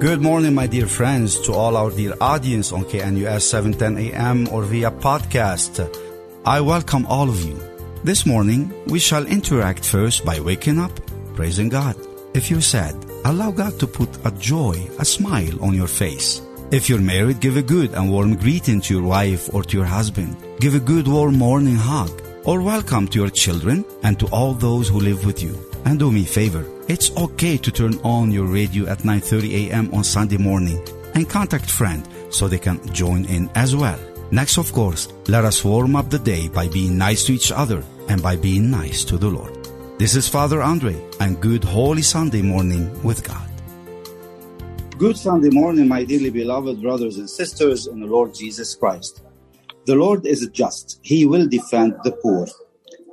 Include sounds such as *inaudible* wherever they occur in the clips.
Good morning, my dear friends, to all our dear audience on KNUS 710 AM or via podcast. I welcome all of you. This morning, we shall interact first by waking up, praising God. If you're sad, allow God to put a joy, a smile on your face. If you're married, give a good and warm greeting to your wife or to your husband. Give a good warm morning hug or welcome to your children and to all those who live with you. And do me a favor. It's okay to turn on your radio at 9:30 a.m. on Sunday morning and contact friend so they can join in as well. Next, of course, let us warm up the day by being nice to each other and by being nice to the Lord. This is Father Andre and good Holy Sunday morning with God. Good Sunday morning, my dearly beloved brothers and sisters in the Lord Jesus Christ. The Lord is just. He will defend the poor.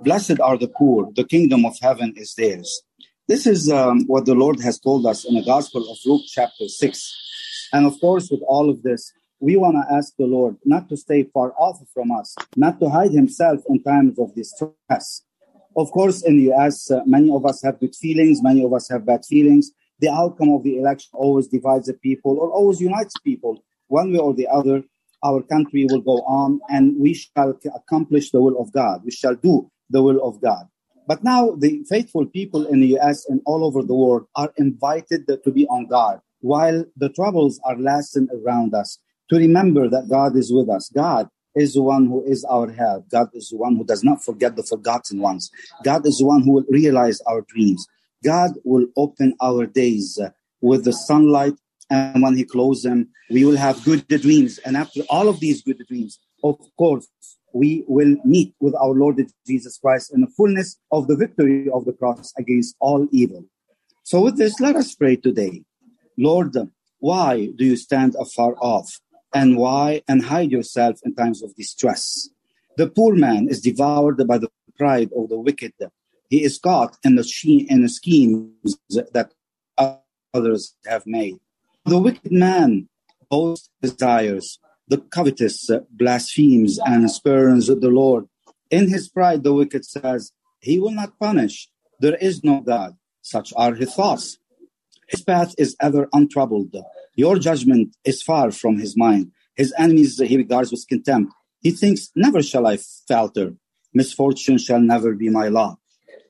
Blessed are the poor. The kingdom of heaven is theirs. This is um, what the Lord has told us in the Gospel of Luke, chapter 6. And of course, with all of this, we want to ask the Lord not to stay far off from us, not to hide himself in times of distress. Of course, in the US, uh, many of us have good feelings, many of us have bad feelings. The outcome of the election always divides the people or always unites people. One way or the other, our country will go on and we shall accomplish the will of God. We shall do the will of God. But now the faithful people in the US and all over the world are invited to be on guard while the troubles are lasting around us to remember that God is with us. God is the one who is our help. God is the one who does not forget the forgotten ones. God is the one who will realize our dreams. God will open our days with the sunlight and when he closes them, we will have good dreams. And after all of these good dreams, of course, we will meet with our Lord Jesus Christ in the fullness of the victory of the cross against all evil. So with this, let us pray today. Lord, why do you stand afar off? And why and hide yourself in times of distress? The poor man is devoured by the pride of the wicked. He is caught in the, she- in the schemes that others have made. The wicked man boasts desires, the covetous blasphemes and spurns the Lord. In his pride, the wicked says, He will not punish. There is no God. Such are his thoughts. His path is ever untroubled. Your judgment is far from his mind. His enemies he regards with contempt. He thinks, Never shall I falter. Misfortune shall never be my lot.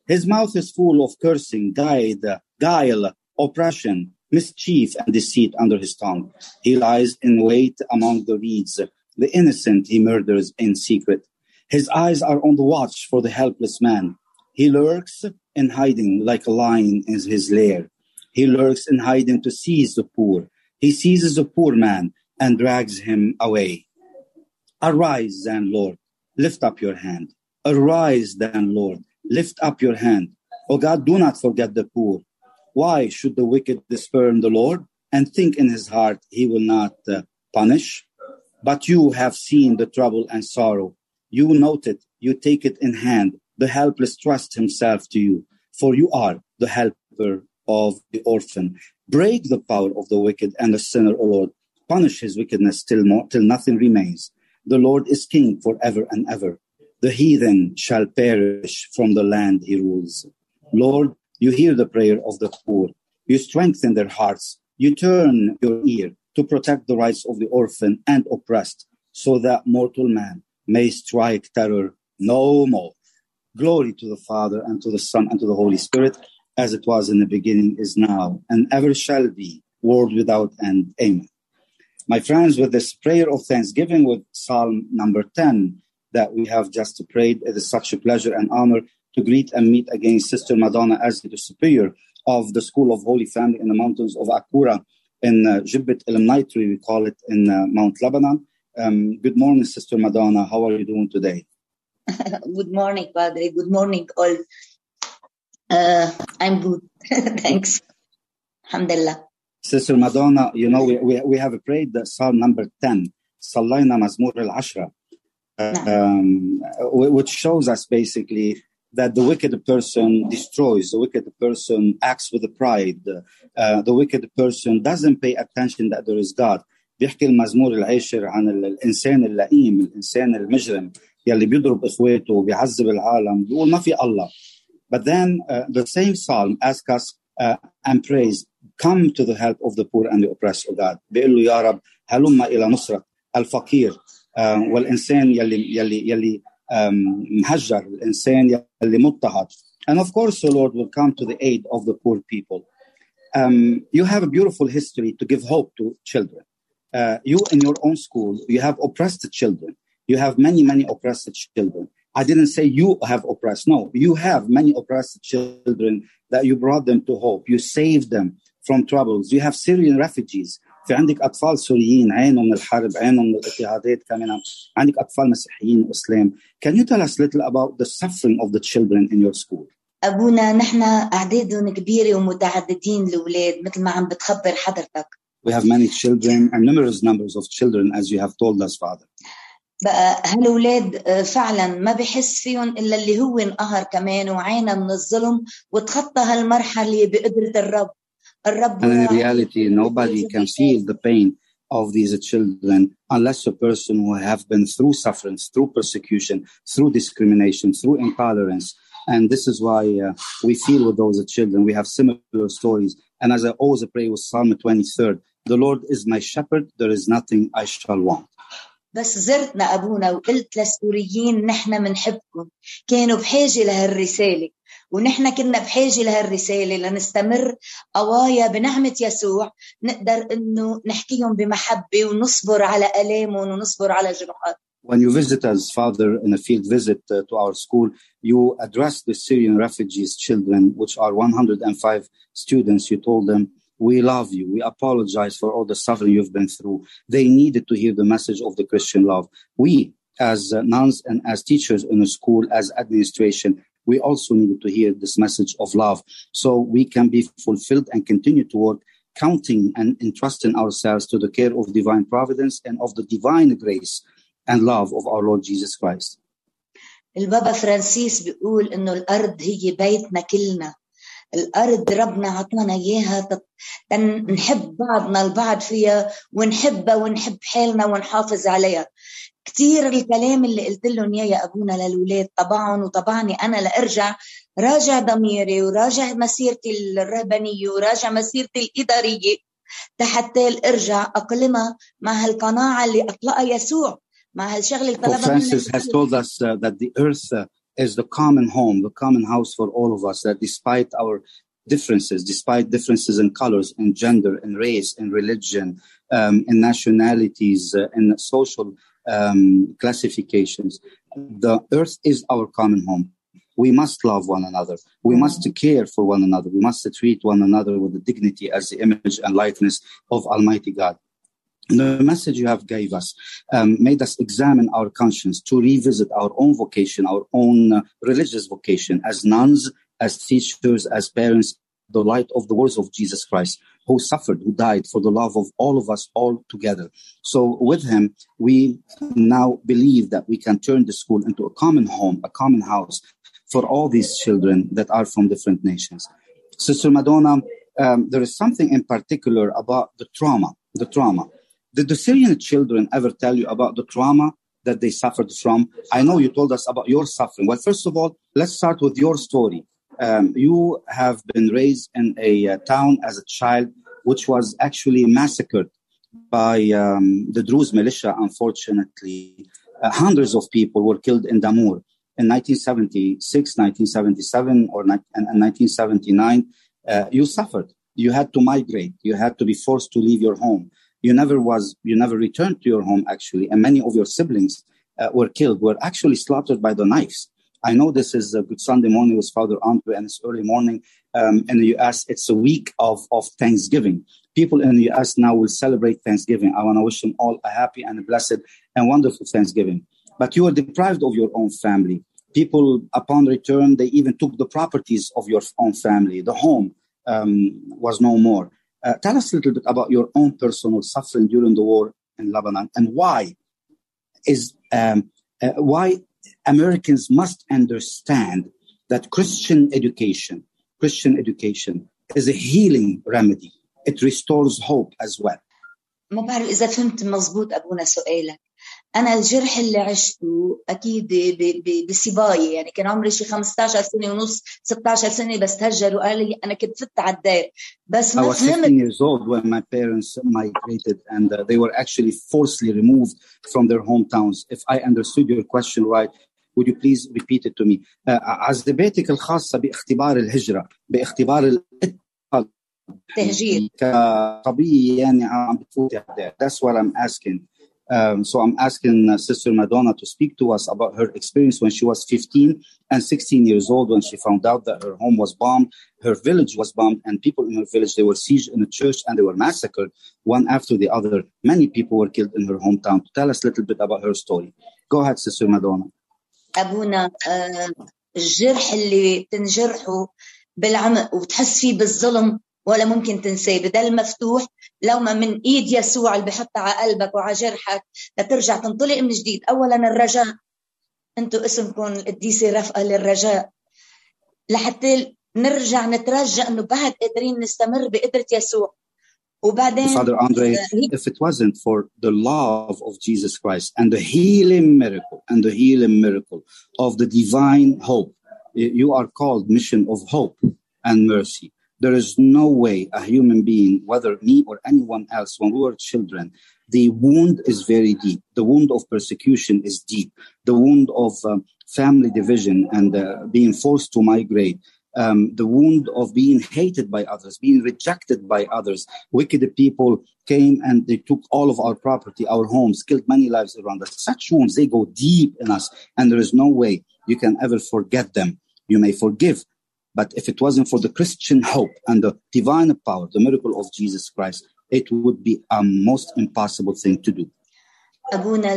His mouth is full of cursing, guile, oppression mischief and deceit under his tongue. He lies in wait among the reeds. The innocent he murders in secret. His eyes are on the watch for the helpless man. He lurks in hiding like a lion in his lair. He lurks in hiding to seize the poor. He seizes the poor man and drags him away. Arise, then, Lord, lift up your hand. Arise, then, Lord, lift up your hand. O God, do not forget the poor. Why should the wicked spurn the Lord and think in his heart he will not uh, punish? But you have seen the trouble and sorrow. You note it, you take it in hand. The helpless trust himself to you, for you are the helper of the orphan. Break the power of the wicked and the sinner, O Lord. Punish his wickedness till, more, till nothing remains. The Lord is king forever and ever. The heathen shall perish from the land he rules. Lord, you hear the prayer of the poor. You strengthen their hearts. You turn your ear to protect the rights of the orphan and oppressed, so that mortal man may strike terror no more. Glory to the Father, and to the Son, and to the Holy Spirit, as it was in the beginning, is now, and ever shall be, world without end. Amen. My friends, with this prayer of thanksgiving with Psalm number 10 that we have just prayed, it is such a pleasure and honor to greet and meet again Sister Madonna as the superior of the School of Holy Family in the mountains of Akura in uh, Jibbet Illuminatri, we call it in uh, Mount Lebanon. Um, good morning, Sister Madonna. How are you doing today? *laughs* good morning, Padre. Good morning, all. Uh, I'm good. *laughs* Thanks. Alhamdulillah. Sister Madonna, you know, we, we, we have prayed the Psalm number 10, Sallaina Mazmur al Ashra, um, which shows us basically that the wicked person destroys, the wicked person acts with pride, uh, the wicked person doesn't pay attention that there is God. بيحكي المزمور العاشر عن الإنسان اللئيم الإنسان المجرم يلي بيضرب إخواته وبيعذب العالم بيقول ما في الله but then uh, the same psalm asks us uh, and prays come to the help of the poor and the oppressed of God بيقول له يا رب هلم إلى نصرة الفقير uh, والإنسان يلي يلي يلي um, مهجر الإنسان يلي مضطهد and of course the Lord will come to the aid of the poor people um, you have a beautiful history to give hope to children uh, you in your own school you have oppressed children you have many many oppressed children I didn't say you have oppressed. No, you have many oppressed children that you brought them to hope. You saved them from troubles. You have Syrian refugees. في عندك أطفال سوريين عانوا من الحرب عانوا من الاضطهادات كمان عندك أطفال مسيحيين وإسلام Can you tell us a little about the suffering of the children in your school? أبونا نحن أعدادهم كبيرة ومتعددين الأولاد مثل ما عم بتخبر حضرتك We have many children and numerous numbers of children as you have told us, Father. بقى هالولاد فعلا ما بحس فيهم إلا اللي هو انقهر كمان وعانى من الظلم وتخطى هالمرحلة بقدرة الرب And in reality, nobody can feel the pain of these children unless a person who have been through sufferings, through persecution, through discrimination, through intolerance. And this is why uh, we feel with those children. We have similar stories. And as I always pray with Psalm 23rd, the Lord is my shepherd, there is nothing I shall want. بس زرتنا أبونا وقلت للسوريين نحن منحبكم. كانوا بحاجة لهالرسالة. ونحن كنا بحاجة لهالرسالة لنستمر قوايا بنعمة يسوع نقدر إنه نحكيهم بمحبة ونصبر على آلامهم ونصبر على جروحات When you visit us, Father, in a field visit uh, to our school, you address the Syrian refugees' children, which are 105 students. You told them, we love you. We apologize for all the suffering you've been through. They needed to hear the message of the Christian love. We, as uh, nuns and as teachers in a school, as administration, we also needed to hear this message of love so we can be fulfilled and continue to work counting and entrusting ourselves to the care of divine providence and of the divine grace and love of our Lord Jesus Christ. البابا فرانسيس بيقول انه الارض هي بيتنا كلنا الأرض ربنا عطانا إياها. نحب بعضنا البعض فيها ونحبها ونحب حالنا ونحافظ عليها. كثير الكلام اللي قلت لهم إياه يا أبونا للولاد طبعهم وطبعني أنا لارجع راجع ضميري وراجع مسيرتي الرهبانية وراجع مسيرتي الإدارية. حتى ارجع أقلمها مع هالقناعة اللي أطلقها يسوع مع هالشغلة اللي طلبها Francis has told us uh, that the earth uh, is the common home, the common house for all of us, that despite our differences, despite differences in colors, and gender, and race, and religion, um, in nationalities, uh, in social um, classifications, the earth is our common home. We must love one another. We must care for one another. We must treat one another with the dignity as the image and likeness of Almighty God the message you have gave us um, made us examine our conscience to revisit our own vocation our own uh, religious vocation as nuns as teachers as parents the light of the words of jesus christ who suffered who died for the love of all of us all together. So with him we now believe that we can turn the school into a common home a common house for all these children that are from different nations. Sister madonna um, there is something in particular about the trauma the trauma did the Syrian children ever tell you about the trauma that they suffered from? I know you told us about your suffering. Well, first of all, let's start with your story. Um, you have been raised in a uh, town as a child which was actually massacred by um, the Druze militia, unfortunately. Uh, hundreds of people were killed in Damour in 1976, 1977, or ni- and, and 1979. Uh, you suffered. You had to migrate. You had to be forced to leave your home you never was you never returned to your home actually and many of your siblings uh, were killed were actually slaughtered by the knives i know this is a good sunday morning with father andre and it's early morning um, in the us it's a week of, of thanksgiving People in the US now will celebrate Thanksgiving. I want to wish them all a happy and a blessed and wonderful Thanksgiving. But you are deprived of your own family. People, upon return, they even took the properties of your own family. The home um, was no more. Uh, tell us a little bit about your own personal suffering during the war in Lebanon and why is um, uh, why Americans must understand that Christian education, Christian education is a healing remedy. It restores hope as well. ما بعرف إذا فهمت مزبوط أبونا سؤالك أنا الجرح اللي عشته أكيد بصبايا يعني كان عمري شي 15 سنة ونص 16 سنة بس تهجر وقال لي أنا كنت فت على الدار بس ما I was 16 years old when my parents migrated and uh, they were actually forcibly removed from their hometowns. If I understood your question right, would you please repeat it to me uh, عذباتك الخاصة باختبار الهجرة باختبار تهجير كصبية يعني عم بتفوتي That's what I'm asking. Um, so I'm asking uh, Sister Madonna to speak to us about her experience when she was 15 and 16 years old when she found out that her home was bombed, her village was bombed, and people in her village they were sieged in a church and they were massacred one after the other. Many people were killed in her hometown. To tell us a little bit about her story. Go ahead, Sister Madonna. أبونا الجرح اللي تنجرحه بالعمق وتحس فيه بالظلم ولا ممكن تنساه. بدل مفتوح لو ما من إيد يسوع اللي بحطها على قلبك وعلى جرحك لترجع تنطلق من جديد. اولا الرجاء. أنتم اسمكم القديسه رفقه للرجاء. لحتى نرجع نترجى إنه بعد قادرين نستمر بقدرة يسوع. وبعدين Father Andre, if it wasn't for the love of Jesus Christ and the healing miracle and the healing miracle of the divine hope, you are called mission of hope and mercy. There is no way a human being, whether me or anyone else, when we were children, the wound is very deep. The wound of persecution is deep. The wound of um, family division and uh, being forced to migrate. Um, the wound of being hated by others, being rejected by others. Wicked people came and they took all of our property, our homes, killed many lives around us. Such wounds, they go deep in us, and there is no way you can ever forget them. You may forgive, but if it wasn't for the Christian hope and the divine power, the miracle of Jesus Christ, it would be a most impossible thing to do. أبونا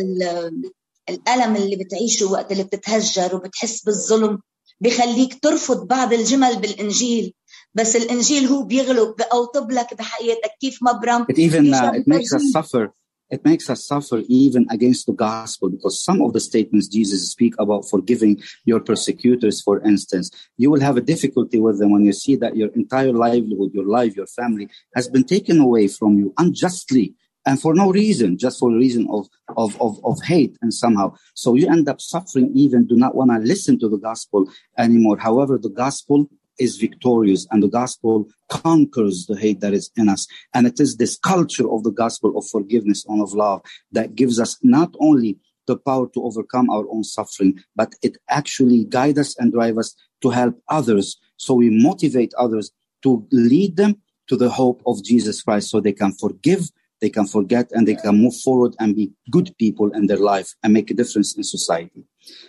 الألم اللي بتعيشه وقت اللي بتتهجر وبتحس بالظلم بخليك ترفض بعض الجمل بالإنجيل بس الإنجيل هو بيغلب بأوطب لك بحياتك كيف مبرم It even uh, it makes us suffer it makes us suffer even against the gospel because some of the statements Jesus speak about forgiving your persecutors, for instance, you will have a difficulty with them when you see that your entire livelihood, your life, your family has been taken away from you unjustly and for no reason, just for the reason of, of, of, of hate and somehow. So you end up suffering even, do not want to listen to the gospel anymore. However, the gospel is victorious and the gospel conquers the hate that is in us. And it is this culture of the gospel of forgiveness and of love that gives us not only the power to overcome our own suffering, but it actually guides us and drives us to help others. So we motivate others to lead them to the hope of Jesus Christ so they can forgive, they can forget, and they can move forward and be good people in their life and make a difference in society.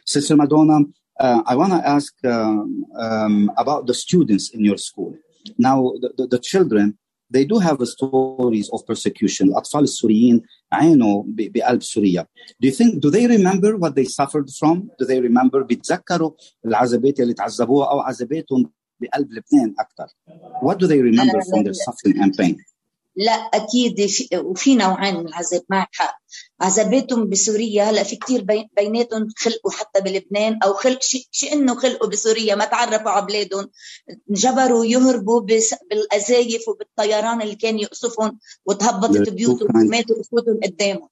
Sister Madonna, uh, I want to ask um, um, about the students in your school. Now, the, the, the, children, they do have stories of persecution. الأطفال السوريين عانوا بقلب سوريا. Do you think, do they remember what they suffered from? Do they remember بيتذكروا العذابات اللي تعذبوها أو عذاباتهم بقلب لبنان أكثر? What do they remember from their suffering and pain? لا أكيد في وفي نوعين من العذاب معك حق. عذاباتهم بسوريا هلأ في كثير بيناتهم خلقوا حتى بلبنان أو خلق شيء إنه خلقوا بسوريا ما تعرفوا على بلادهم. انجبروا يهربوا بالقذايف وبالطيران اللي كان يقصفهم وتهبطت بيوتهم وماتوا بفوتهم قدامهم.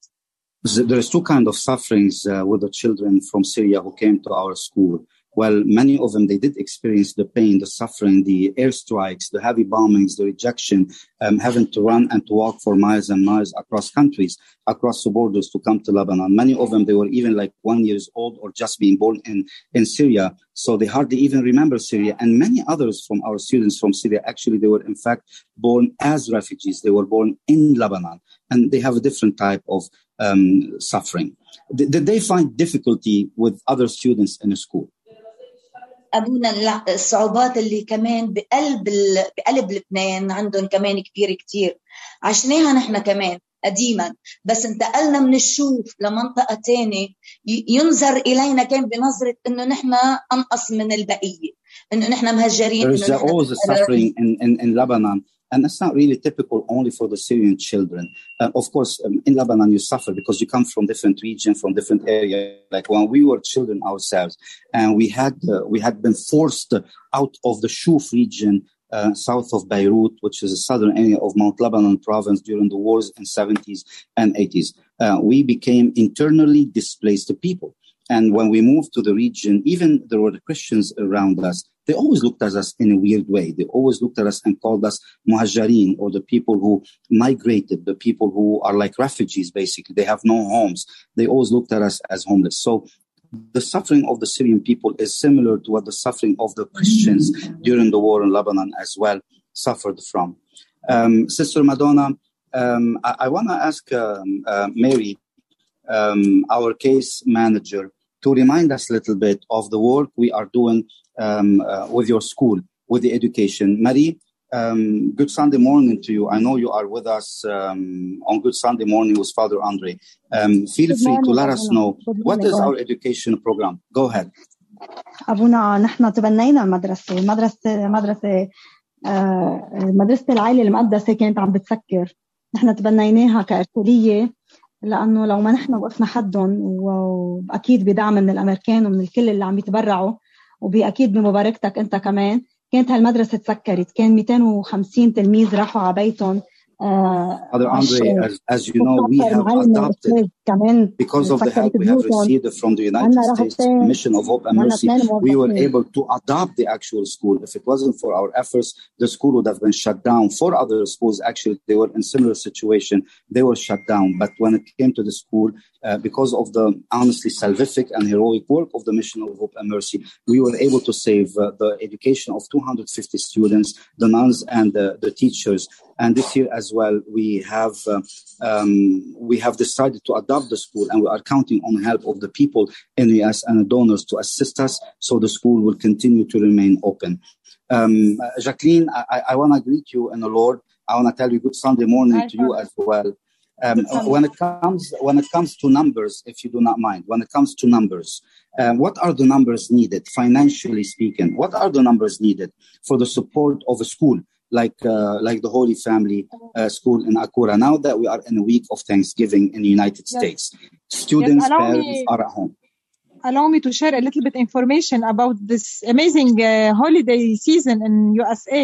There's two kind of sufferings uh, with the children from Syria who came to our school. Well, many of them, they did experience the pain, the suffering, the airstrikes, the heavy bombings, the rejection, um, having to run and to walk for miles and miles across countries, across the borders to come to Lebanon. Many of them, they were even like one years old or just being born in, in Syria. So they hardly even remember Syria. And many others from our students from Syria, actually, they were in fact born as refugees. They were born in Lebanon and they have a different type of um, suffering. Did, they find difficulty with other students in the school? ابونا الصعوبات اللي كمان بقلب ال... بقلب لبنان عندهم كمان كبير كتير. عشناها نحن كمان قديما. بس انتقلنا من الشوف لمنطقة تانية. ينظر إلينا كان بنظرة إنه نحن أنقص من البقية. إنه نحن مهجرين There's نحن always suffering in, in, in Lebanon, and that's not really typical only for the Syrian children. Uh, of course, um, in Lebanon you suffer because you come from different region, from different area. Like when we were children ourselves, and we had uh, we had been forced out of the Shuf region. Uh, south of Beirut, which is a southern area of Mount Lebanon province during the wars in 70s and 80s. Uh, we became internally displaced people. And when we moved to the region, even there were the Christians around us, they always looked at us in a weird way. They always looked at us and called us muhajirin or the people who migrated, the people who are like refugees, basically. They have no homes. They always looked at us as homeless. So the suffering of the Syrian people is similar to what the suffering of the Christians during the war in Lebanon as well suffered from. Um, Sister Madonna, um, I, I want to ask um, uh, Mary, um, our case manager, to remind us a little bit of the work we are doing um, uh, with your school, with the education. Marie, um, good Sunday morning to you. I know you are with us um, on Good Sunday morning with Father Andre. Um, feel Good free to morning, let us know what is our education program. Go ahead. أبونا نحن تبنينا المدرسة مدرسة مدرسة آه، مدرسة العائلة المقدسة كانت عم بتسكر نحن تبنيناها كإرسالية لأنه لو ما نحن وقفنا حدهم وأكيد بدعم من الأمريكان ومن الكل اللي عم يتبرعوا وبأكيد بمباركتك أنت كمان كانت هالمدرسة تسكرت كان 250 تلميذ راحوا على بيتهم آه، Father Andre, عشان as, as you know, we have معلم adopted أستاذ كمان because of the سكرت help we have بيوتهم received from the United عنا States راحتين Mission of Hope and وعنا Mercy, اثنين we were موظفين able to adopt the actual school. If it wasn't for our efforts, the school would have been shut down. For other schools, actually, they were in similar situation. They were shut down. But when it came to the school, uh, because of the honestly salvific and heroic work of the Mission of Hope and Mercy, we were able to save uh, the education of 250 students, the nuns and the, the teachers. And this year as well, we have uh, um, we have decided to adopt the school, and we are counting on the help of the people in the US and the donors to assist us, so the school will continue to remain open. Um, Jacqueline, I, I- I want to greet you in the Lord. I want to tell you good Sunday morning Hi, to you as well. Um, when it comes when it comes to numbers, if you do not mind, when it comes to numbers, um, what are the numbers needed financially speaking? What are the numbers needed for the support of a school like uh, like the Holy Family uh, School in Akura? Now that we are in a week of Thanksgiving in the United Yes. States, students, allow parents me- are at home. allow me to share a little bit information about this amazing uh, holiday season in USA.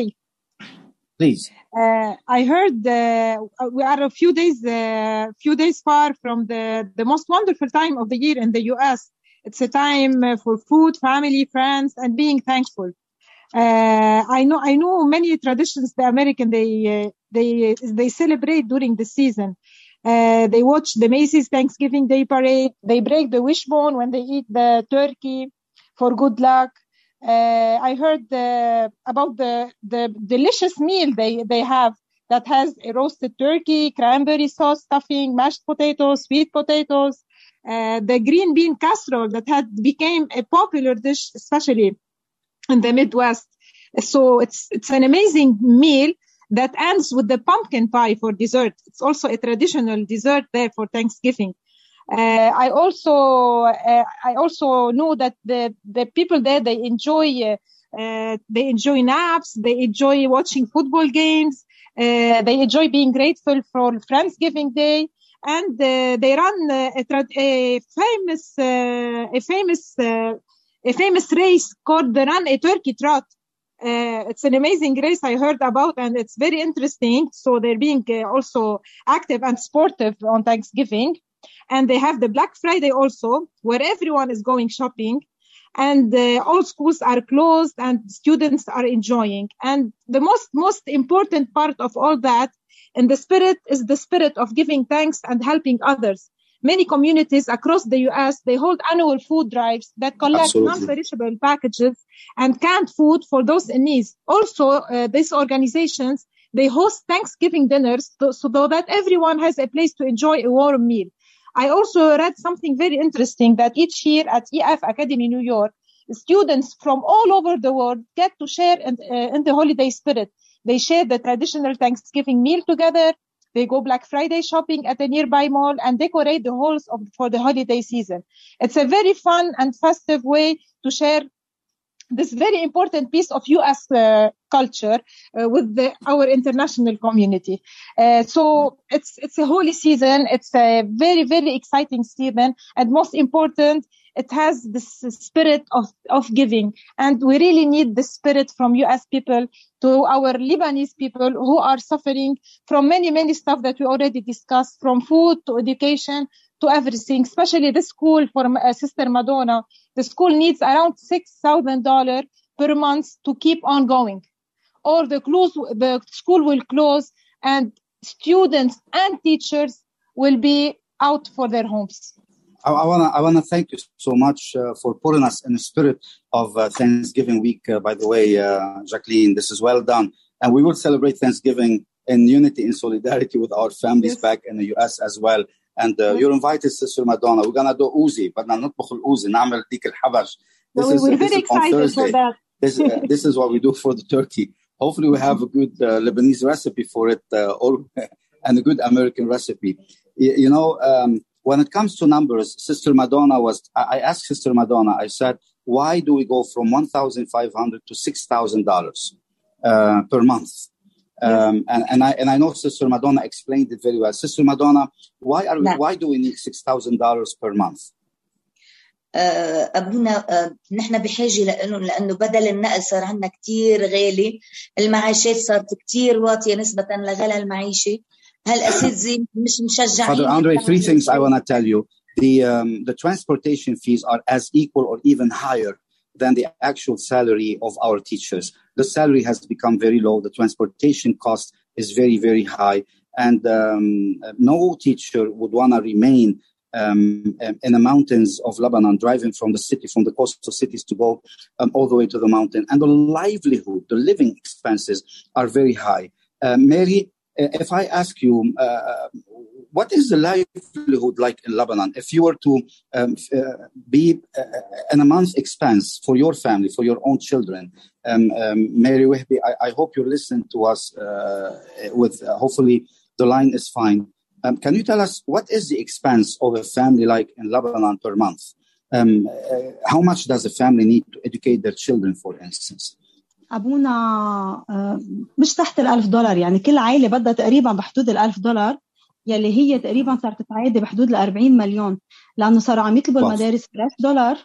Please. Uh, I heard uh, we are a few days uh, few days far from the the most wonderful time of the year in the US. It's a time uh, for food, family, friends, and being thankful. Uh, I know I know many traditions the American they uh, they they celebrate during the season. They watch the Macy's Thanksgiving Day parade. They break the wishbone when they eat the turkey for good luck. Uh, I heard uh, about the the delicious meal they they have that has a roasted turkey, cranberry sauce stuffing, mashed potatoes, sweet potatoes, uh, the green bean casserole that had became a popular dish, especially in the Midwest. So it's it's an amazing meal that ends with the pumpkin pie for dessert. It's also a traditional dessert there for Thanksgiving. Uh, I also uh, I also know that the the people there they enjoy uh, they enjoy naps, they enjoy watching football games, uh, they enjoy being grateful for Thanksgiving Day, and uh, they run uh, a, tra- a famous uh, a famous a famous race called the Run a Turkey Trot. It's an amazing race I heard about, and it's very interesting. So they're being also active and sportive on Thanksgiving, and they have the Black Friday also, where everyone is going shopping, and uh, all schools are closed and students are enjoying. And the most most important part of all that, in the spirit, is the spirit of giving thanks and helping others. Many communities across the U.S. they hold annual food drives that collect Absolutely. non-perishable packages and canned food for those in need. Also, uh, these organizations they host Thanksgiving dinners to, so that everyone has a place to enjoy a warm meal. I also read something very interesting that each year at EF Academy New York, students from all over the world get to share in, uh, in the holiday spirit. They share the traditional Thanksgiving meal together. They go Black Friday shopping at a nearby mall and decorate the halls of, for the holiday season. It's a very fun and festive way to share this very important piece of U.S. Uh, culture uh, with the, our international community. Uh, so it's it's a holy season. It's a very very exciting season, and most important, it has this spirit of of giving, and we really need the spirit from U.S. people to our Lebanese people who are suffering from many many stuff that we already discussed, from food to education to everything, especially the school for uh, Sister Madonna. The school needs around $6,000 per month to keep on going. Or the, close, the school will close and students and teachers will be out for their homes. I, I wanna I wanna thank you so much uh, for putting us in the spirit of uh, Thanksgiving week. Uh, by the way, uh, Jacqueline, this is well done, and we will celebrate Thanksgiving in unity and solidarity with our families yes. back in the U.S. as well and uh, you're invited sister Madonna we're gonna do Uzi بدنا نطبخ الأوزي نعمل ديك الحبش this is, we're very excited for that this, uh, this is what we do for the turkey hopefully we have a good uh, Lebanese recipe for it all *laughs* and a good American recipe you, you know um, when it comes to numbers sister Madonna was I asked sister Madonna I said why do we go from 1,500 to $6,000 per month um, and, and I and I know Sister Madonna explained it very well. Sister Madonna, why are we, why do we need six thousand dollars per month? ابونا نحن بحاجه لانه لانه بدل النقل صار عندنا كثير غالي المعاشات صارت كثير واطيه نسبه لغلا المعيشه هالاساتذه مش مشجعين Father Andre, three things I want to tell you. The um, the transportation fees are as equal or even higher than the actual salary of our teachers. The salary has become very low. The transportation cost is very, very high. And um, no teacher would want to remain um, in the mountains of Lebanon, driving from the city, from the coastal cities to go um, all the way to the mountain. And the livelihood, the living expenses are very high. Uh, Mary, if I ask you, uh, what is the livelihood like in Lebanon? If you were to um, uh, be uh, in a month's expense for your family, for your own children, um, um, Mary Wehbi, I, I, hope you're listening to us uh, with, hopefully the line is fine. Um, can you tell us what is the expense of a family like in Lebanon per month? Um, how much does a family need to educate their children, for instance? ابونا مش تحت الألف دولار يعني كل عائله بدها تقريبا بحدود الألف دولار يلي هي تقريبا صارت تعادي بحدود ال 40 مليون لأنه صاروا عم يطلبوا المدارس فريش دولار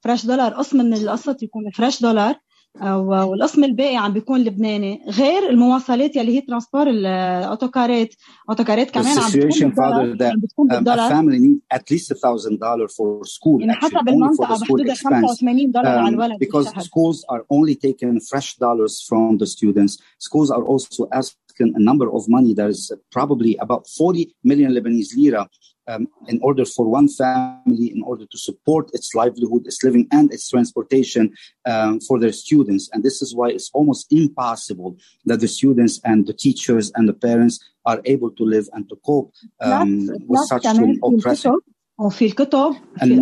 فريش دولار قسم من القسط يكون فريش دولار والقسم الباقي عم بيكون لبناني غير المواصلات يلي هي ترانسبور الاوتوكارات اوتوكارات كمان عم بتكون بالدولار عم بتكون بالدولار a family need at least a thousand dollar for school يعني حسب المنطقة بحدود 85 دولار على الولد because schools are only taking fresh dollars from the students. Schools are also asking a number of money that is probably about 40 million Lebanese lira um, in order for one family, in order to support its livelihood, its living, and its transportation um, for their students. And this is why it's almost impossible that the students and the teachers and the parents are able to live and to cope um, not, with not such an oppressive. وفي الكتب and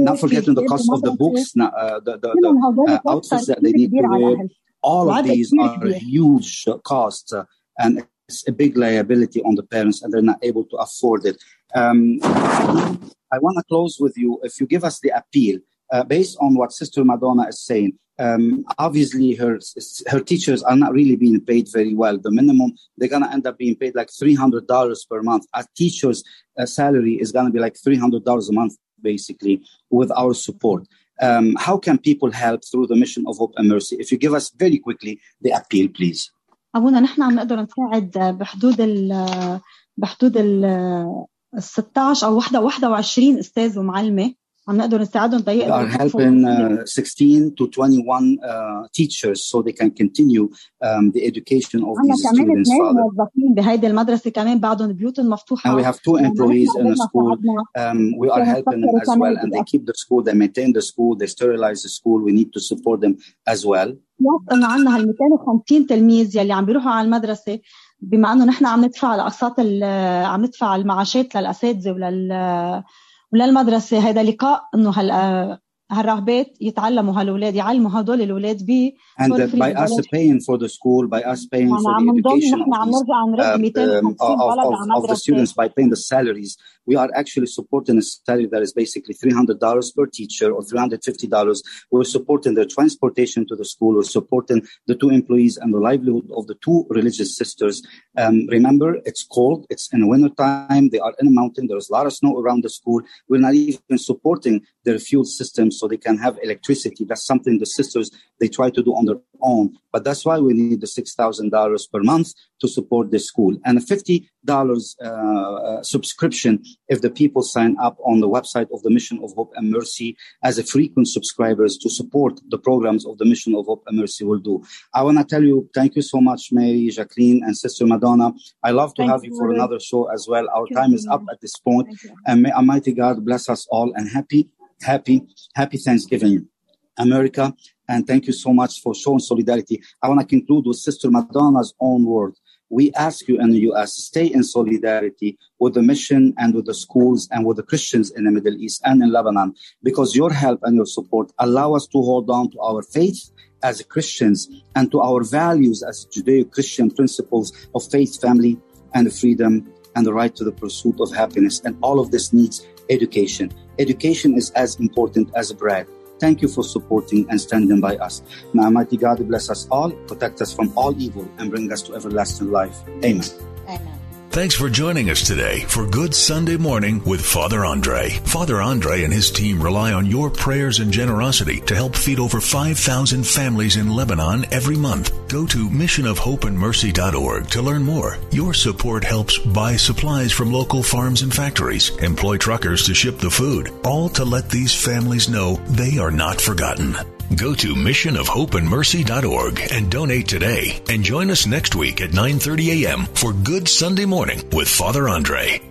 not forgetting the cost of the books, uh, the, the, the uh, outfits that they need to wear. All of these are huge costs, uh, and it's a big liability on the parents, and they're not able to afford it. Um, I want to close with you. If you give us the appeal, uh, based on what Sister Madonna is saying, um, obviously her her teachers are not really being paid very well. The minimum they're gonna end up being paid like three hundred dollars per month. A teacher's uh, salary is gonna be like three hundred dollars a month, basically, with our support. Um, how can people help through the mission of Hope and Mercy? If you give us very quickly the appeal, please. ابونا نحن عم نقدر نساعد بحدود ال بحدود ال 16 أو 21 أستاذ ومعلمه عم نقدر نساعدهم We are helping uh, 16 to 21 uh, teachers so they can continue um, the education of these students. Father. موظفين بهيدي المدرسة كمان بعدهم بيوتهم مفتوحه And we have two employees in the school. Um, we are helping them as well, and they keep the school, they maintain the school, they sterilize the school. We need to support them as well. بلس انه عندنا هال 250 تلميذ يلي عم بيروحوا على المدرسة بما إنه نحن عم ندفع الاقساط ال- عم ندفع المعاشات للأساتذة ولل وللمدرسة. هذا لقاء إنه هال هالراهبات يتعلموا هالولاد يعلموا هدول الولاد ب And uh, by us paying for the school, by us paying يعني for the education of, these, um, 250 of, of, of the students, by paying the salaries, we are actually supporting a salary that is basically $300 per teacher or $350. We're supporting their transportation to the school. We're supporting the two employees and the livelihood of the two religious sisters. Um, remember, it's cold. It's in winter time. They are in a mountain. There's a lot of snow around the school. We're not even supporting their fuel system so they can have electricity. That's something the sisters, they try to do on their own. But that's why we need the $6,000 per month to support the school and a $50 uh, subscription if the people sign up on the website of the Mission of Hope and Mercy as a frequent subscribers to support the programs of the Mission of Hope and Mercy will do. I want to tell you, thank you so much, Mary, Jacqueline, and Sister Madonna. I love to Thank have you, for another show as well. Our Thank time you, is up at this point, and may Almighty God bless us all and happy, happy, happy Thanksgiving. America, and thank you so much for showing solidarity. I want to conclude with Sister Madonna's own word. We ask you in the U.S. stay in solidarity with the mission and with the schools and with the Christians in the Middle East and in Lebanon, because your help and your support allow us to hold on to our faith as Christians and to our values as Judeo-Christian principles of faith, family, and freedom and the right to the pursuit of happiness. And all of this needs education. Education is as important as bread. Thank you for supporting and standing by us. May Almighty God bless us all, protect us from all evil, and bring us to everlasting life. Amen. Amen. Thanks for joining us today for Good Sunday Morning with Father Andre. Father Andre and his team rely on your prayers and generosity to help feed over 5,000 families in Lebanon every month. Go to missionofhopeandmercy.org to learn more. Your support helps buy supplies from local farms and factories, employ truckers to ship the food, all to let these families know they are not forgotten. Go to missionofhopeandmercy.org and donate today and join us next week at 9:30 a.m. for Good Sunday Morning with Father Andre.